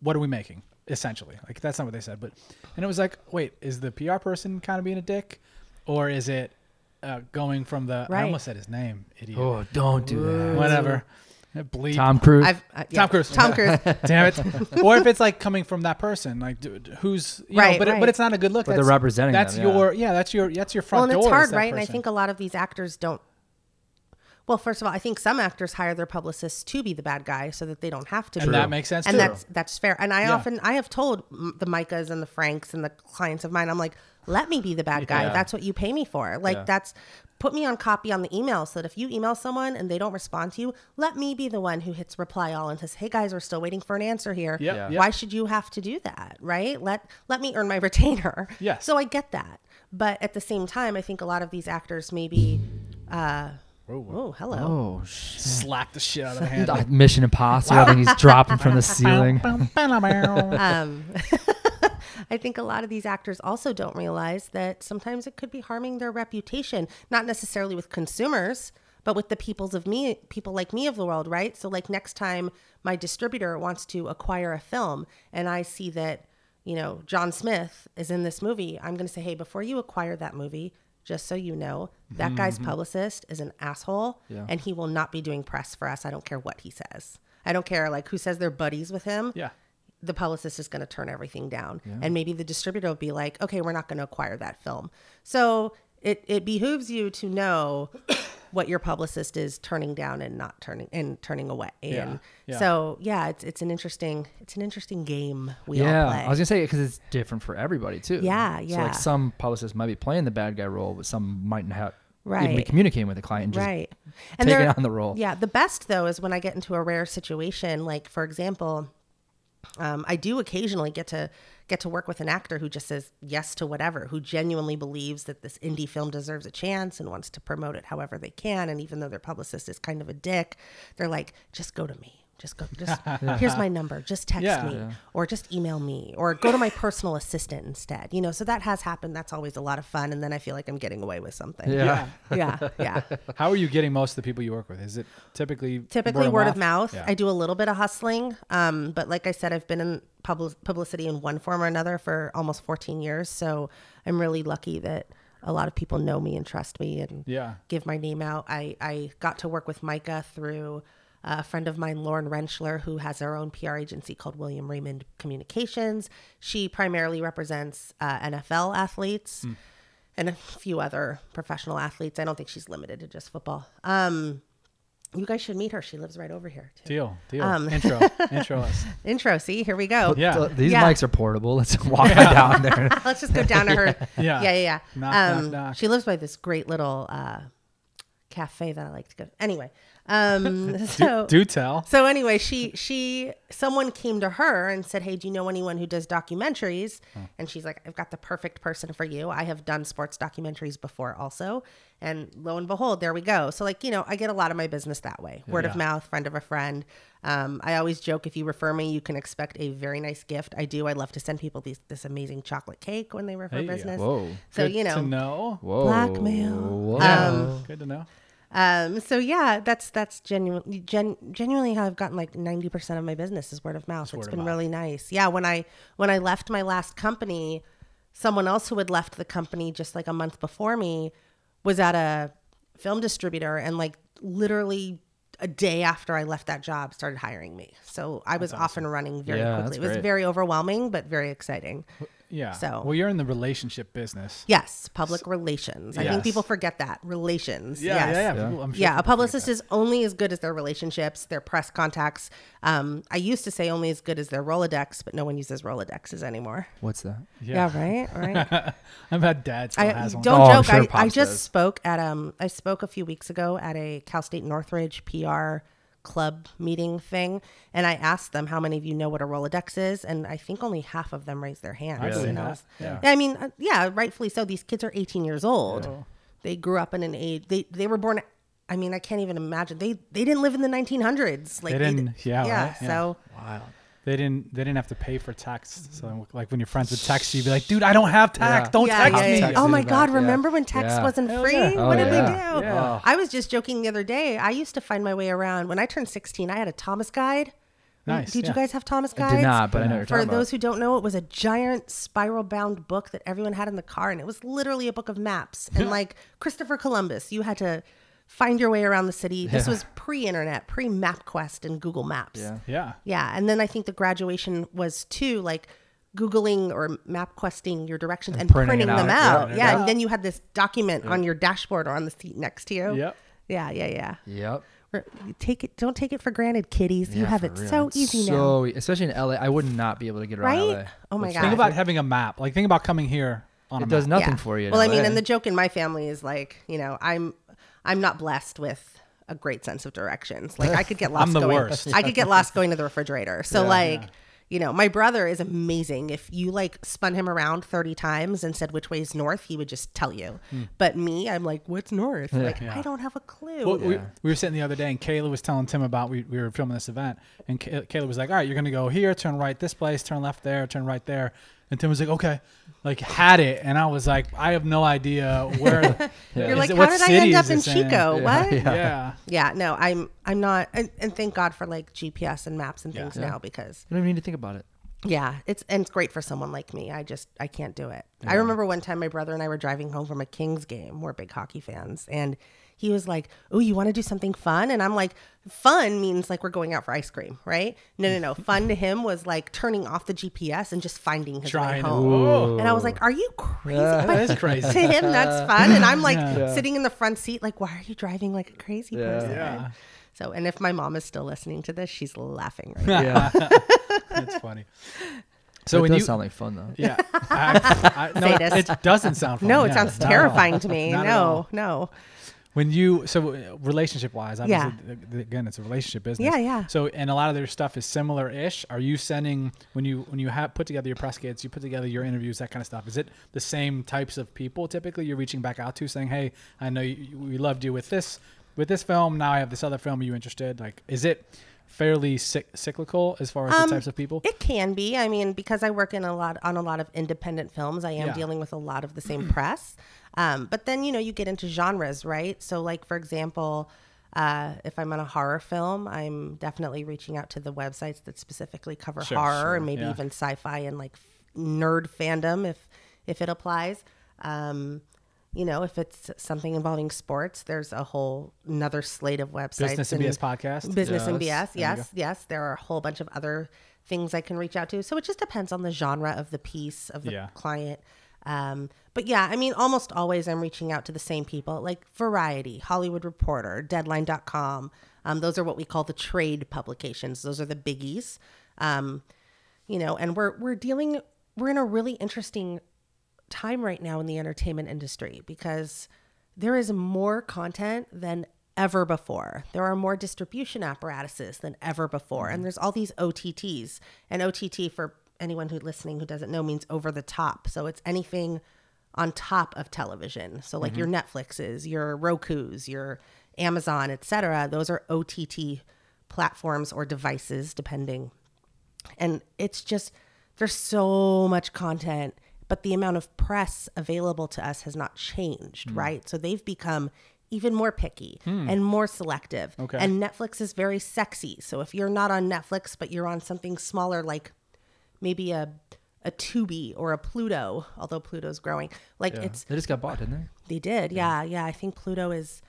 "What are we making?" Essentially, like that's not what they said, but and it was like, "Wait, is the PR person kind of being a dick, or is it uh, going from the?" I almost said his name, idiot. Oh, don't do that. Whatever. Bleep. Tom Cruise. I've, uh, yeah. Tom Cruise. Tom Cruise. *laughs* Damn it. or if it's like coming from that person, like dude, who's you know, Right, but it, but it's not a good look. But they're That's- representing That's them, your yeah. That's your that's your well, front and door. it's hard, that right? And I think a lot of these actors don't. Well, first of all, I think some actors hire their publicists to be the bad guy so that they don't have to. And be. that makes sense and too. that's that's fair. And I Yeah. often I have told the Micahs and the Franks and the clients of mine, I'm like, let me be the bad guy. Yeah. That's what you pay me for. Like Yeah. that's put me on copy on the email so that if you email someone and they don't respond to you, let me be the one who hits reply all and says, "Hey guys, we're still waiting for an answer here. Yep, Yeah. Why should you have to do that? Right? Let let me earn my *laughs* retainer. Yes. So I get that, but at the same time, I think a lot of these actors maybe. Uh, oh, hello. oh, sh- slap the shit out of *laughs* the hand. Mission Impossible. I think he's dropping from the *laughs* ceiling. um, *laughs* I think a lot of these actors also don't realize that sometimes it could be harming their reputation, not necessarily with consumers, but with the peoples of me, people like me of the world, right? So, like next time my distributor wants to acquire a film and I see that, you know, John Smith is in this movie, I'm going to say, hey, before you acquire that movie, just so you know, that guy's mm-hmm. publicist is an asshole Yeah. and he will not be doing press for us. I don't care what he says. I don't care like who says they're buddies with him yeah. the publicist is going to turn everything down and maybe the distributor will be like okay we're not going to acquire that film so it, it behooves you to know what your publicist is turning down and not turning and turning away Yeah, and yeah. so yeah it's it's an interesting it's an interesting game we all yeah, play I was gonna say because it's different for everybody too. Yeah, So yeah. like some publicists might be playing the bad guy role, but some might not have even be communicating with the client. And just right taking there- on the role. yeah the best though is when i get into a rare situation like for example um, i do occasionally get to get to work with an actor who just says yes to whatever who genuinely believes that this indie film deserves a chance and wants to promote it however they can. And even though their publicist is kind of a dick they're like just go to me just go just *laughs* here's my number just text Yeah. me Yeah. or just email me or go to my personal assistant instead you know so that has happened that's always a lot of fun and then i feel like i'm getting away with something Yeah. yeah yeah *laughs* How are you getting most of the people you work with? Is it typically typically word, of mouth. Yeah. I do a little bit of hustling, um, but like I said, I've been in public publicity in one form or another for almost 14 years. So I'm really lucky that a lot of people know me and trust me and Yeah. give my name out. I, I got to work with Micah through a friend of mine, Lauren Rentschler, who has her own PR agency called William Raymond Communications. She primarily represents uh, NFL athletes. and a few other professional athletes. I don't think she's limited to just football. Um, you guys should meet her. She lives right over here. Too. Deal, deal. Um, *laughs* intro, intro us. Intro. See, here we go. Yeah. Th- These Yeah. mics are portable. Let's *laughs* walk right down there. *laughs* Let's just go down to her. Yeah. yeah, yeah. yeah. Knock, um, knock, knock. She lives by this great little uh, cafe that I like to go. Anyway, um, *laughs* so Do tell. so anyway, she she someone came to her and said, "Hey, do you know anyone who does documentaries?" And she's like, "I've got the perfect person for you. I have done sports documentaries before, also." And lo and behold, there we go. So like you know, I get a lot of my business that way, word of mouth, friend of a friend. Um, I always joke if you refer me, you can expect a very nice gift. I do. I love to send people these this amazing chocolate cake when they refer Hey, business. Whoa. So Good you to know, know. Whoa. Blackmail. Whoa. Um, Good to know. Um, so yeah, that's that's genuinely gen, genuinely how I've gotten like ninety percent of my business is word of mouth. It's of been mouth. really nice. Yeah, when I when I left my last company, someone else who had left the company just like a month before me was at a film distributor and like literally a day after I left that job started hiring me. So I was off and running very Yeah, quickly. It was great. very overwhelming but very exciting. Yeah. So- well, you're in the relationship business. Yes, public relations. I Yes. think people forget that. Relations. Yeah, yes. yeah, yeah. Yeah. People- I'm sure Yeah, a publicist is only as good as their relationships, their press contacts. Um, I used to say only as good as their Rolodex, but no one uses Rolodexes anymore. What's that? that. Yeah, right, right. *laughs* I've had dads. I has don't Oh, I'm joke. sure I, I just does. spoke at um I spoke a few weeks ago at a Cal State Northridge PR club meeting thing, and I asked them how many of you know what a Rolodex is, and I think only half of them raised their hands. I believe And I was- Yeah. I mean, uh, yeah, rightfully so. These kids are 18 years old. They grew up in an age. They they were born. I mean, I can't even imagine. They they didn't live in the 1900s. Like They didn't- yeah, yeah. right? Yeah. So Wild. They didn't. They didn't have to pay for text. Mm-hmm. So like when your friends would text you, you'd be like, "Dude, I don't have text. Yeah. Don't yeah, text yeah, me." yeah. Text Oh me my back, God! yeah. Remember when text Yeah. wasn't Hell free? yeah. Oh, what did yeah. we do? Yeah. I was just joking the other day. I used to find my way around when I turned 16. I had a Thomas guide. Nice, Did yeah. you guys have Thomas I guides? did not, but I know you're For talking those about. who don't know, it was a giant spiral bound book that everyone had in the car, and it was literally a book of maps. And *laughs* like Christopher Columbus, you had to find your way around the city. This Yeah. was pre internet, pre MapQuest and Google Maps. Yeah. Yeah. Yeah, and then I think the graduation was too like googling or map questing your directions and, printing printing, them out. out. Yeah, Yeah, yeah. and then you had this document on your dashboard or on the seat next to you. Yep. Yeah, yeah, yeah. Yep. We're- take it. Don't take it for granted, kiddies. you have it real. so It's easy now, so, e- especially in LA. I would not be able to get around right? LA. Oh my god. Think about having a map. Like think about coming here on a It does map. nothing Yeah. for you. in Well, I mean, and the joke in my family is like, you know, I'm I'm not blessed with a great sense of directions. Like I could get *laughs* lost I'm the going. worst. I could get lost going to the refrigerator. So Yeah. like, you know, my brother is amazing. If you like spun him around 30 times and said which way is north, he would just tell you. But me, I'm like, what's north? Like Hmm. Yeah. I don't have a clue. Well, we, we were sitting the other day, and Kayla was telling Tim about we, we were filming this event, and Kay- Kayla was like, "All right, you're gonna go here, turn right this place, turn left there, turn right there," and Tim was like, "Okay," like had it, and I was like, "I have no idea where." *laughs* *laughs* You're like, it- how did I end up in Chico? Yeah, What? *laughs* yeah. Yeah. Yeah, no, I'm I'm not, and, and thank God for like GPS and maps and Yeah. things Yeah. now because You don't even need to think about it. Yeah, it's and it's great for someone like me. I just I can't do it. I remember one time my brother and I were driving home from a Kings game. We're big hockey fans, and he was like, "Oh, you want to do something fun?" And I'm like, "Fun means like we're going out for ice cream, right?" No, no, no. *laughs* fun to him was like turning off the GPS and just finding his Trying way home. Ooh. And I was like, "Are you crazy?" Yeah. That is *laughs* crazy. to him, that's *laughs* fun. And I'm like Yeah. sitting in the front seat, like, "Why are you driving like a crazy Yeah. person?" Yeah. So, and if my mom is still listening to this, she's laughing right now. Yeah. That's funny. so So it when does you sound like fun though. yeah, I, I, no, it doesn't sound fun. No, it Yeah, sounds not at all. terrifying to me. Not. No, no. When you so uh, relationship wise, obviously Yeah. again it's a relationship business. Yeah, yeah. So and a lot of their stuff is similar ish. Are you sending when you when you have put together your press kits, you put together your interviews, that kind of stuff? Is it the same types of people typically you're reaching back out to, saying, "Hey, I know you- we loved you with this with this film. Now I have this other film. Are you interested?" Like, is it fairly cyc- cyclical as far as Um, the types of people? It can be. I mean, because I work in a lot on a lot of independent films, I am Yeah. dealing with a lot of the same *clears throat* press. Um, but then you know you get into genres, right? So like for example, uh, if I'm on a horror film, I'm definitely reaching out to the websites that specifically cover Sure, horror sure, and maybe yeah. even sci-fi and like nerd fandom if if it applies. Um, you know, if it's something involving sports, there's a whole another slate of websites. Business and BS podcast. Business and Yes. BS. There Yes, yes. There are a whole bunch of other things I can reach out to. So it just depends on the genre of the piece of the Yeah. client. Um, but yeah, I mean, almost always I'm reaching out to the same people like Variety, Hollywood Reporter, Deadline.com. Um, those are what we call the trade publications. Those are the biggies. Um, you know, and we're we're dealing we're in a really interesting time right now in the entertainment industry because there is more content than ever before. There are more distribution apparatuses than ever before. And mm-hmm. there's all these OTTs. And OTT, for anyone who's listening who doesn't know, means over the top. So it's anything on top of television. So like your mm-hmm. Netflixes, your Roku's, your Amazon, etc. Those are OTT platforms or devices, depending. And it's just there's so much content, but the amount of press available to us has not changed, right? So they've become even more picky and more selective. Okay. And Netflix is very sexy. So if you're not on Netflix, but you're on something smaller like maybe a a Tubi or a Pluto, although Pluto's growing, like it's They just got bought, didn't they? they did, yeah, yeah. I think Pluto is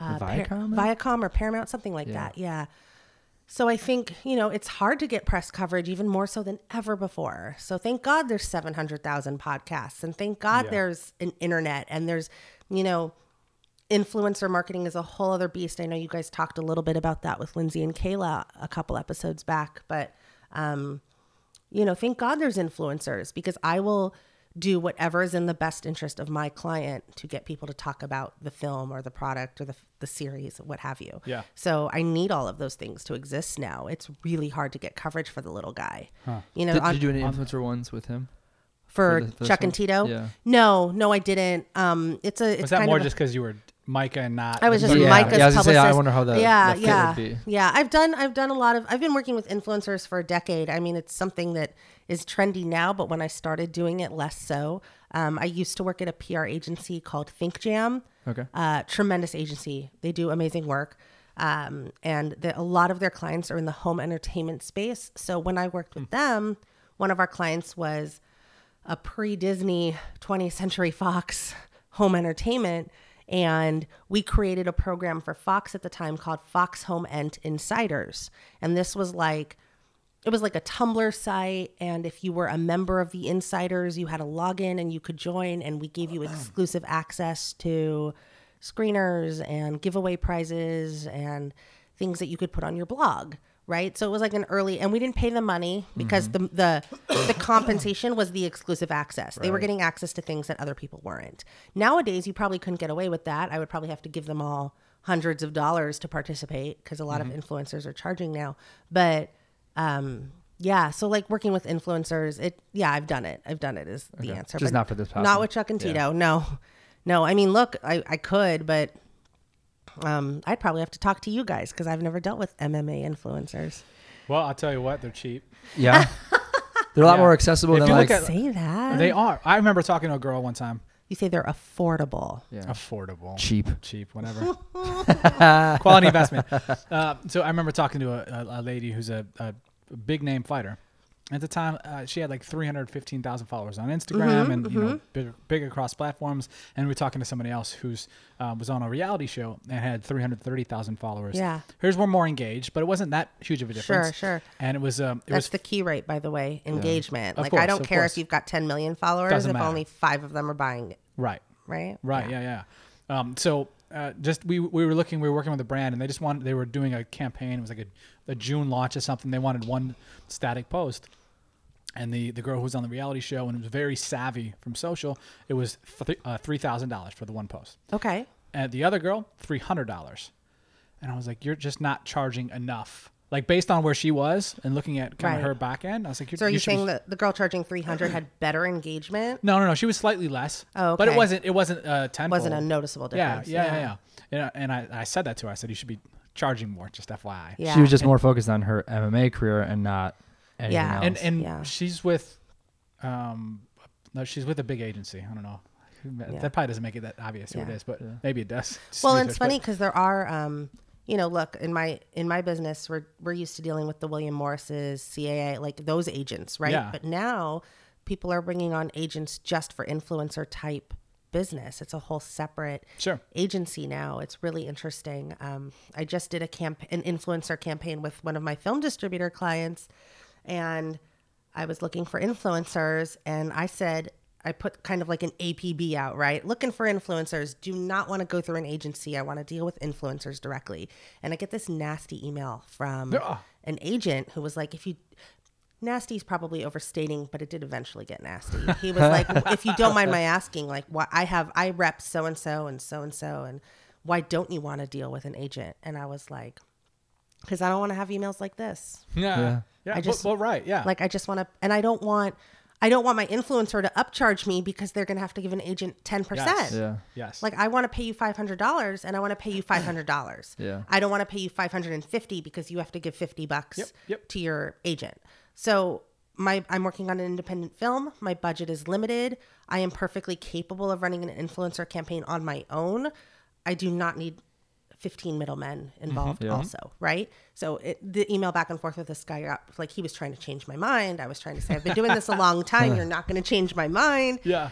uh, Par- Viacom? Viacom or Paramount, something like that. Yeah. So I think you know it's hard to get press coverage, even more so than ever before. So thank God there's seven hundred thousand podcasts, and thank God Yeah. there's an internet, and there's you know influencer marketing is a whole other beast. I know you guys talked a little bit about that with Lindsay and Kayla a couple episodes back, but um, you know, thank God there's influencers because I will do whatever is in the best interest of my client to get people to talk about the film or the product or the, the series, what have you. Yeah. So I need all of those things to exist now. It's really hard to get coverage for the little guy. You know, Did, on, did you do any influencer ones with him? for, for the- for this Chuck and? Tito. Yeah. No, no, I didn't. Um, it's a. It's Was that kind more of a- just because you were Micah and not? I was just Yeah. Micah's Yeah, I was gonna say. I wonder how that. yeah, the fit yeah, would be. yeah. I've done I've done a lot of I've been working with influencers for a decade. I mean, it's something that is trendy now, but when I started doing it, less so. Um, I used to work at a PR agency called ThinkJam. Okay. Uh, tremendous agency. They do amazing work. Um, and the, a lot of their clients are in the home entertainment space. So when I worked with them, one of our clients was a pre Disney 20th Century Fox *laughs* home entertainment. And we created a program for Fox at the time called Fox Home Ent Insiders. And this was like, it was like a Tumblr site. And if you were a member of the insiders, you had a login and you could join. And we gave you oh, exclusive access to screeners and giveaway prizes and things that you could put on your blog right? So it was like an early and we didn't pay them money because the the the compensation was the exclusive access. They were getting access to things that other people weren't. Nowadays you probably couldn't get away with that. I would probably have to give them all hundreds of dollars to participate because a lot of influencers are charging now. But um yeah so like working with influencers it yeah i've done it. I've done it is the answer Just but not for this not with chuck and tito no. No i mean look i i could but um, I'd probably have to talk to you guys because I've never dealt with MMA influencers. Well, I'll tell you what, they're cheap. Yeah. *laughs* They're a lot Yeah. more accessible If than you like look at- Say that. They are. I remember talking to a girl one time. you say they're affordable. yeah. Affordable. cheap. cheap, whatever. *laughs* Quality investment. Uh, so I remember talking to a, a, a lady who's a, a big name fighter. At the time, uh, she had like 315,000 followers on Instagram and you know big, big across platforms. And we're talking to somebody else who's uh, was on a reality show and had 330,000 followers. Yeah. hers were more engaged, but it wasn't that huge of a difference. Sure, sure. And it was um, it That's was the key rate, by the way. Engagement. Of like course, I don't care course. if you've got 10 million followers Doesn't if matter. only five of them are buying it, right. right? Right. Yeah. Yeah. Um, so uh, just we we were looking, we were working with a brand, and they just wanted they were doing a campaign. It was like a, a June launch or something. They wanted one static post, and the the girl who was on the reality show and was very savvy from social, it was th- uh, three thousand dollars for the one post. Okay. And the other girl, three hundred dollars. And I was like, you're just not charging enough. Like based on where she was and looking at kind Right. of her back end, I was like, you're, So are you, should be- saying that the girl charging 300 had better engagement? No, no, no. She was slightly less. Oh, But it okay. wasn't. It wasn't uh, ten. Wasn't a noticeable Yeah, difference. yeah, yeah, yeah. And, I- and I, I said that to her. I said you should be charging more. Just FYI. Yeah. She was just more focused on her MMA career and not anything Yeah. else. And and Yeah. she's with, um, no, she's with a big agency. I don't know. Yeah. That probably doesn't make it that obvious who it Yeah. is, but maybe it does. *laughs* Just well, and it's but- funny because there are, um, you know, look in my in my business, we're we're used to dealing with the William Morris's, CAA, like those agents, right? Yeah. But now people are bringing on agents just for influencer type business. It's a whole separate Sure. agency now. It's really interesting. Um, I just did a camp an influencer campaign with one of my film distributor clients, and I was looking for influencers, and I said, I put kind of like an APB out, right? Looking for influencers. Do not want to go through an agency. I want to deal with influencers directly. And I get this nasty email from Ugh. an agent who was like, if you nasty is probably overstating, but it did eventually get nasty. He was like, if you don't mind my asking, like, why I have I rep so and so and so and so, and why don't you want to deal with an agent? And I was like, because I don't want to have emails like this. Yeah. Yeah. Yeah. I just- well, right. Yeah. Like I just want to, and I don't want, I don't want my influencer to upcharge me because they're gonna have to give an agent ten percent. Yes. Yeah. yes. Like I want to pay you five hundred dollars, and I want to pay you five hundred dollars. *clears throat* Yeah. I don't want to pay you five hundred and fifty because you have to give fifty bucks Yep, yep. to your agent. So my I'm working on an independent film. My budget is limited. I am perfectly capable of running an influencer campaign on my own. I do not need 15 middlemen mm-hmm. involved also right so it, the email back and forth with this guy got, like he was trying to change my mind i was trying to say i've been doing this a long *laughs* time you're not going to change my mind yeah.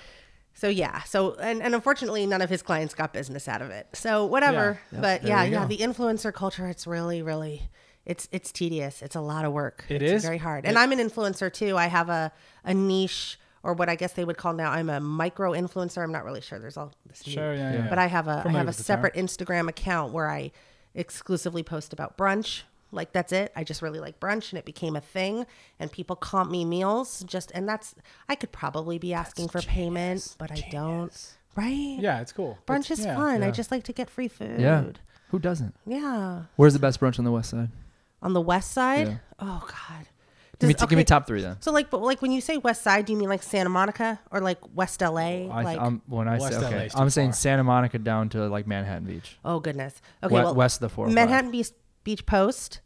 so yeah, so and, and unfortunately none of his clients got business out of it. So whatever. Yeah. But There yeah, yeah, the influencer culture, it's really, really it's it's tedious. It's a lot of work. It it's is? very hard. And I'm an influencer too. I have a, a niche or what I guess they would call now I'm a micro influencer. I'm not really sure. There's all this new- Sure. Yeah. yeah. But I have a I Familiar have a with the term. separate Instagram account where I exclusively post about brunch. Like that's it. I just really like brunch and it became a thing and people comp me meals just and that's I could probably be asking for payment, but I don't. Right? Yeah. It's cool. Brunch It's- is yeah, fun. I just like to get free food. Yeah. Who doesn't? Yeah. Where's the best brunch on the west side? On the west side? Yeah. Oh God. Give me, Does- give me top three then. So like, but like when you say west side, do you mean like Santa Monica or like West LA? I, like, I'm, when I West say okay, I'm saying. Santa Monica down to like Manhattan Beach, oh goodness. Okay, We- well, west of the four. Manhattan Beach Beach Post,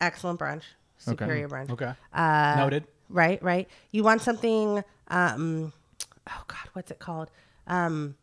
excellent brunch, superior brunch. Okay. Uh, Noted. Right, right. You want something? Um, oh God, what's it called? Um,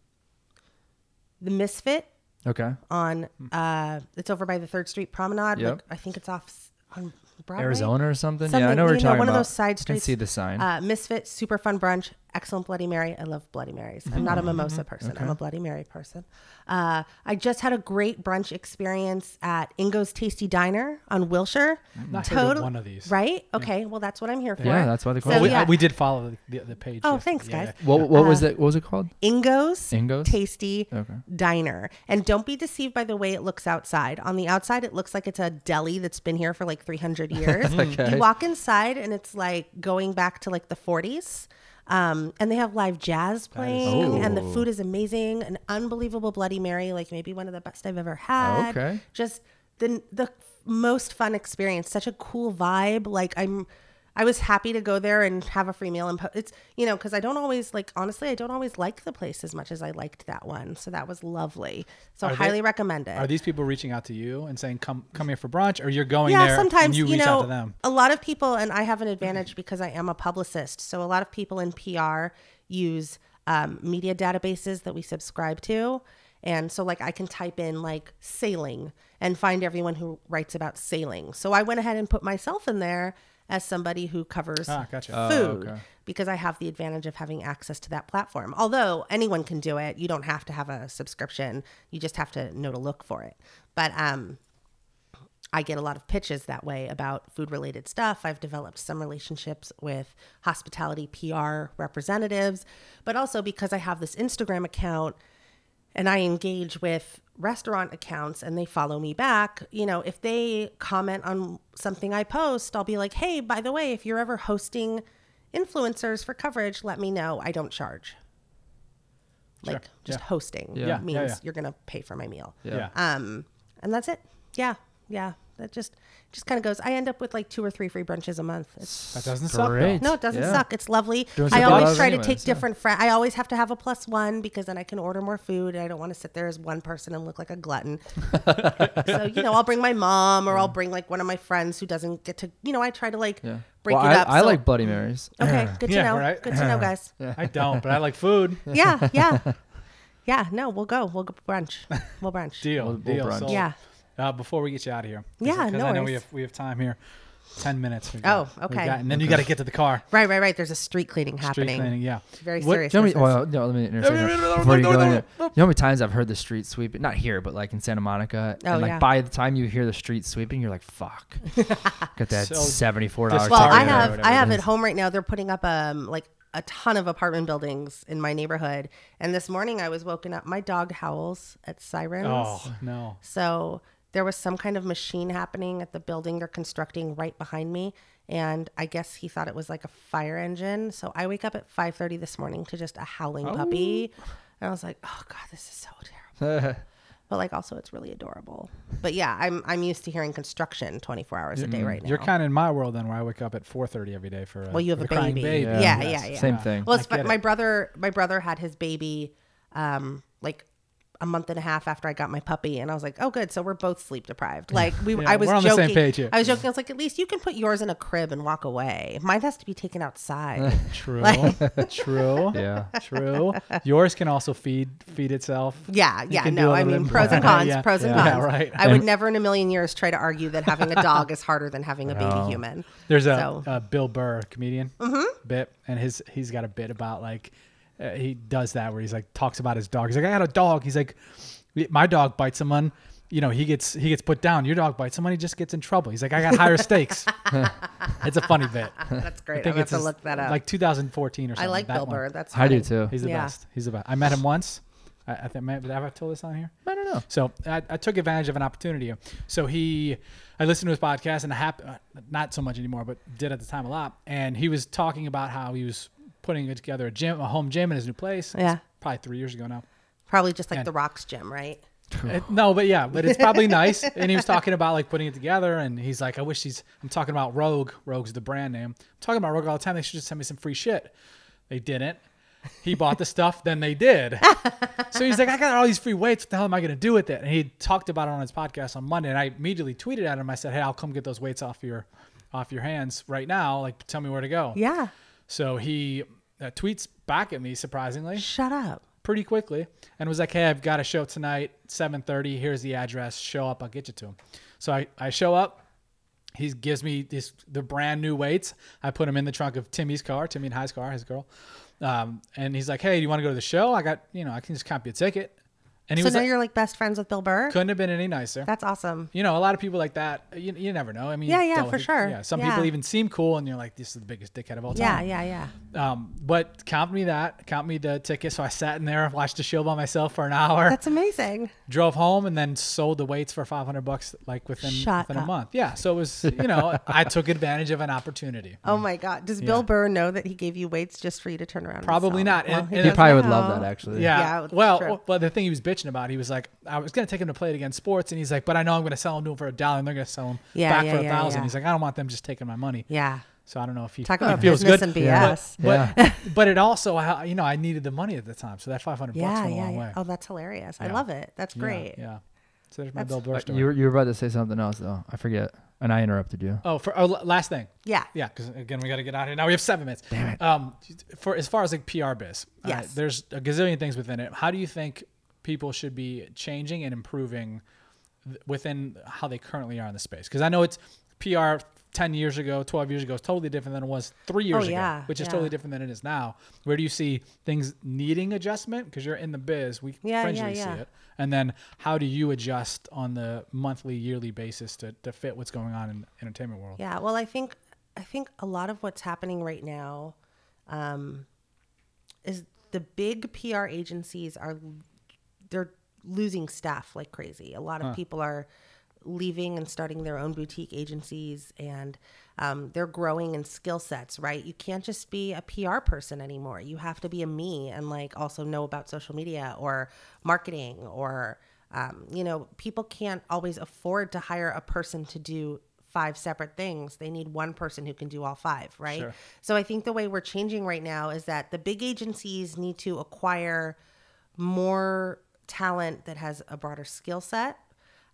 the Misfit Okay. on. Uh, it's over by the Third Street Promenade. Yep. Like, I think it's off on Broadway. Arizona or something? Something, yeah, I know what you're you know, talking one about. of those side streets. I can see the sign. Uh, Misfit, super fun brunch, excellent Bloody Mary. I love Bloody Marys. I'm not a Mm-hmm. mimosa person. I'm a Bloody Mary person. Uh, I just had a great brunch experience at Ingo's Tasty Diner on Wilshire. Not heard of one of these. Right? Okay. Well, that's what I'm here for. yeah, that's why they call So, it. we, yeah. we did follow the, the, the page. Oh, yes. thanks, Yeah, guys. What, what was Uh, it? What was it called? Ingo's, Ingo's? Tasty Okay. Diner. And don't be deceived by the way it looks outside. On the outside, it looks like it's a deli that's been here for like 300 *laughs* years. Okay. You walk inside and it's like going back to like the 40s. Um, and they have live jazz playing, and the food is amazing. An unbelievable Bloody Mary, like maybe one of the best I've ever had. Okay. Just the the most fun experience. Such a cool vibe. Like I'm, I was happy to go there and have a free meal. And po- it's you know because I don't always like honestly I don't always like the place as much as I liked that one. So that was lovely. So Are they- highly recommend it. Are these people reaching out to you and saying, "Come, come here for brunch," or you're going yeah, there sometimes and you, you, reach know out to them? a lot of people, and I have an advantage because I am a publicist. So a lot of people in PR use um, media databases that we subscribe to, and so like I can type in like sailing and find everyone who writes about sailing. So I went ahead and put myself in there as somebody who covers Ah, gotcha. Oh, food okay. because I have the advantage of having access to that platform. Although anyone can do it, you don't have to have a subscription. You just have to know to look for it. But um, I get a lot of pitches that way about food related stuff. I've developed some relationships with hospitality PR representatives, but also because I have this Instagram account and I engage with restaurant accounts and they follow me back, you know, if they comment on something I post, I'll be like, hey, by the way, if you're ever hosting influencers for coverage, let me know. I don't charge. Sure. Like just Yeah. hosting Yeah. Yeah, means yeah. you're going to pay for my meal. Yeah. Yeah. Um, and that's it. Yeah. Yeah. That just, just kind of goes. I end up with like two or three free brunches a month. It's, That doesn't suck. Great. No, it doesn't Yeah. suck. It's lovely. Doing I always else try to anyways, take yeah. different friends. I always have to have a plus one because then I can order more food. And I don't want to sit there as one person and look like a glutton. *laughs* so you know, I'll bring my mom or I'll bring like one of my friends who doesn't get to. You know, I try to like Yeah. break well, it I, up. I so- like Bloody Marys. Okay, good to Yeah, know. right? Good to know, guys. I don't, but I like food. *laughs* Yeah, yeah, *laughs* yeah. No, we'll go. We'll go brunch. We'll brunch. Deal, We'll- we'll deal. brunch. Yeah. Uh, before we get you out of here, Yeah, because no I know we have we have time here. Ten minutes. we Oh, okay. got- and then you got to get to the car. Right, right, right. There's a street cleaning happening. Street happening. cleaning. Yeah. Very What- serious. Do you know, business. well, no, let me interrupt No, no, you no, no, before you go in there. You know how many times I've heard the street sweeping? Not here, but like in Santa Monica. Oh, and like yeah. by the time you hear the street sweeping, you're like, "Fuck, *laughs* got that So seventy-four dollars." Well, I have I it have at home right now. They're putting up um like a ton of apartment buildings in my neighborhood. And this morning I was woken up. My dog howls at sirens. Oh no. So there was some kind of machine happening at the building they're constructing right behind me. And I guess he thought it was like a fire engine. So I wake up at 5:30 this morning to just a howling puppy. And I was like, "Oh god, this is so terrible." *laughs* but like also it's really adorable. But yeah, I'm I'm used to hearing construction 24 hours a day right now. You're kind of in my world then, where I wake up at 4:30 every day for. A, Well, you have a baby. baby. Yeah, Yes. yeah, yeah. Same thing. Well, it's I fu- get my brother. My brother had his baby, um, like a month and a half after I got my puppy, and I was like, "Oh, good." So we're both sleep deprived. *laughs* Like we, Yeah, I was we're on the joking. same page here. I was joking. I was like, "At least you can put yours in a crib and walk away. Mine has to be taken outside." *laughs* True. Like- *laughs* True. Yeah. True. Yours can also feed feed itself. yeah, You yeah. No, I mean bit pros and cons. Yeah, Pros and yeah, cons. right. I would never in a million years try to argue that having a dog is harder than having a baby No. human. There's a, So- a Bill Burr comedian mm-hmm. bit, and his he's got a bit about like uh, he does that where he's like talks about his dog. He's like, I got a dog. He's like, my dog bites someone. You know, he gets he gets put down. Your dog bites someone, he just gets in trouble. He's like, I got higher *laughs* stakes. it's a funny bit. That's great. I I think am have it's to his- look that up. like 2014 or something. I like that Bill one. Burr. That's I do too. He's the Yeah. best. He's the best. I met him once. I, I think have I told this on here? I don't know. So I, I took advantage of an opportunity. So he, I listened to his podcast and I hap- uh, not so much anymore, but did at the time a lot. And he was talking about how he was putting it together a gym, a home gym in his new place. It's Yeah. probably three years ago now. Probably just like And- the Rocks gym, right? *laughs* Uh, no, but yeah, but it's probably *laughs* nice. And he was talking about like putting it together, and he's like, I wish he's. I'm talking about Rogue. Rogue's the brand name. I'm talking about Rogue all the time. They should just send me some free shit. They didn't. He bought the stuff, then they did. *laughs* So he's like, I got all these free weights. What the hell am I going to do with it? And he talked about it on his podcast on Monday, and I immediately tweeted at him. I said, Hey, I'll come get those weights off your, off your hands right now. Like, tell me where to go. Yeah. So he uh, tweets back at me surprisingly Shut up. pretty quickly and was like, "Hey, I've got a show tonight, 7:30. Here's the address. Show up. I'll get you to him." So I, I show up. He gives me this the brand new weights. I put them in the trunk of Timmy's car, Timmy and High's car, his girl. Um, and he's like, "Hey, do you want to go to the show? I got you know I can just copy a ticket." And he So was now like, you're like best friends with Bill Burr. couldn't have been any nicer. That's awesome. You know, a lot of people like that. You, you never know. I mean, Yeah, yeah, for it. sure. Yeah, some Yeah. people even seem cool, and you're like, "This is the biggest dickhead of all time." yeah, yeah. Yeah. Um, but count me that. Count me the ticket. So I sat in there, watched the show by myself for an hour That's amazing. drove home and then sold the weights for 500 bucks like within, Shut within a month yeah so it was you know *laughs* i took advantage of an opportunity Oh my God. Does Bill Burr know that he gave you weights just for you to turn around? Probably sell? not. Well, And- he and He does probably would now. love that actually. yeah, Yeah, well true. well the thing he was bitching about he was like i was going to take him to Play It Again Sports and he's like but i know i'm going to sell them to him for a dollar and they're going to sell him Yeah, back yeah, for a yeah, thousand yeah. he's like i don't want them just taking my money Yeah. so i don't know if he, Talk he about feels business good and Yeah. BS. but, Yeah. but *laughs* it also you know i needed the money at the time so that 500 bucks Yeah, went a long yeah. way Oh, that's hilarious. I love it. That's great. yeah, so there's my That's- bill burr story You were, you were about to say something else though. I forget, and I interrupted you. oh for oh, last thing Yeah. Yeah, because again, we got to get out of here. Now we have seven minutes. Damn it. Um, for as far as like PR biz, uh, there's a gazillion things within it. How do you think people should be changing and improving th- within how they currently are in the space? Because I know it's PR ten years ago, twelve years ago, is totally different than it was three years Oh, yeah, ago, which is yeah. totally different than it is now. Where do you see things needing adjustment? Because you're in the biz, we Yeah, fringely see it. And then how do you adjust on the monthly, yearly basis to, to fit what's going on in entertainment world? Yeah, well, I think I think a lot of what's happening right now um, is the big PR agencies are they're losing staff like crazy. A lot of people are leaving and starting their own boutique agencies, and um, they're growing in skill sets. Right, you can't just be a PR person anymore. You have to be a me and like also know about social media or marketing or um, you know, people can't always afford to hire a person to do five separate things. They need one person who can do all five, right? Sure. So I think the way we're changing right now is that the big agencies need to acquire more talent that has a broader skill set.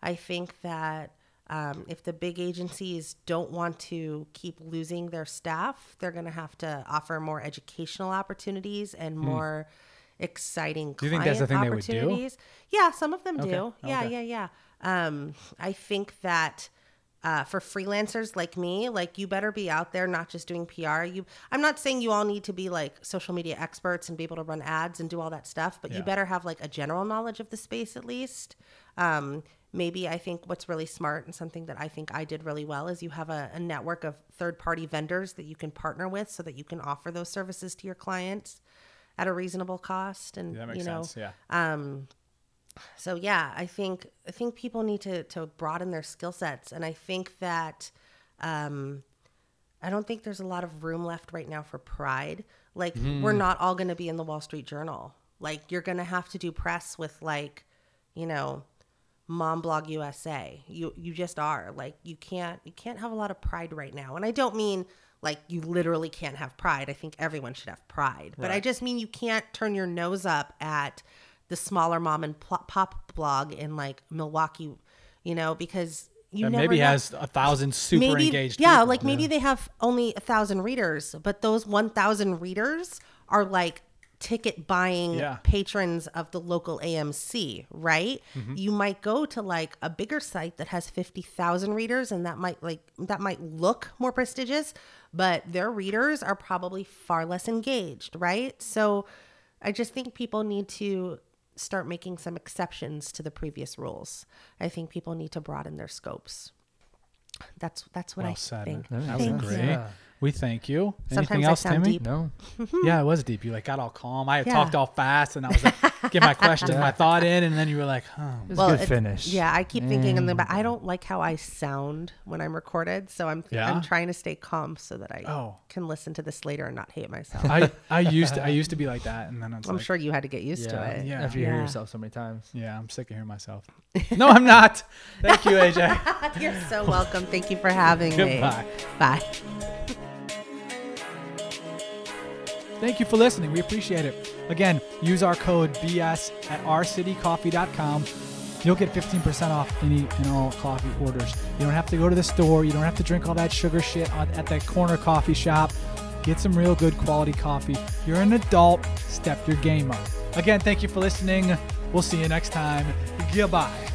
I think that um, if the big agencies don't want to keep losing their staff, they're going to have to offer more educational opportunities and more exciting Hmm. Do you think that's the thing they would do? opportunities. Yeah, some of them Okay, do. Yeah, okay. yeah, yeah. Um, I think that uh, for freelancers like me, like you better be out there, not just doing PR. You, I'm not saying you all need to be like social media experts and be able to run ads and do all that stuff, but Yeah. you better have like a general knowledge of the space at least. Um, maybe I think what's really smart and something that I think I did really well is you have a, a network of third party vendors that you can partner with so that you can offer those services to your clients at a reasonable cost. And, That makes you know, sense. Yeah. um, so yeah, I think I think people need to to broaden their skill sets, and I think that um, I don't think there's a lot of room left right now for pride. Like we're not all going to be in the Wall Street Journal. Like you're going to have to do press with like, you know, Mom Blog USA. You you just are. Like you can't you can't have a lot of pride right now. And I don't mean like you literally can't have pride. I think everyone should have pride. But I just mean you can't turn your nose up at the smaller mom and pop blog in like Milwaukee, you know, because you maybe know has a thousand super maybe, engaged. Yeah, people. like maybe they have only a thousand readers, but those one thousand readers are like ticket buying Yeah. patrons of the local AMC, right? Mm-hmm. You might go to like a bigger site that has fifty thousand readers, and that might like that might look more prestigious, but their readers are probably far less engaged, right? So, I just think people need to start making some exceptions to the previous rules. I think people need to broaden their scopes. That's that's what Well I said. think. That That Thank was you. great. Yeah. We thank you. Sometimes Anything I else, sound Timmy? deep. No. *laughs* Yeah, it was deep. You like got all calm. I had Yeah. talked all fast, and I was like, get my question, my *laughs* thought in, and then you were like, oh. It was a good it- finish. Yeah, I keep thinking in the And- back. I mm. don't like how I sound when I'm recorded, so I'm Yeah? I'm trying to stay calm so that I Oh. can listen to this later and not hate myself. I *laughs* I used to I used to be like that, and then I was I'm like, sure you had to get used to it. Yeah. After you hear yourself so many times. yeah, I'm sick of hearing myself. No, I'm not. Thank you, AJ. You're so welcome. Thank you for having me. Goodbye. Bye. Thank you for listening. We appreciate it. Again, use our code BS at rcitycoffee.com. You'll get 15% off any and all coffee orders. You don't have to go to the store. You don't have to drink all that sugar shit at that corner coffee shop. Get some real good quality coffee. You're an adult. Step your game up. Again, thank you for listening. We'll see you next time. Goodbye.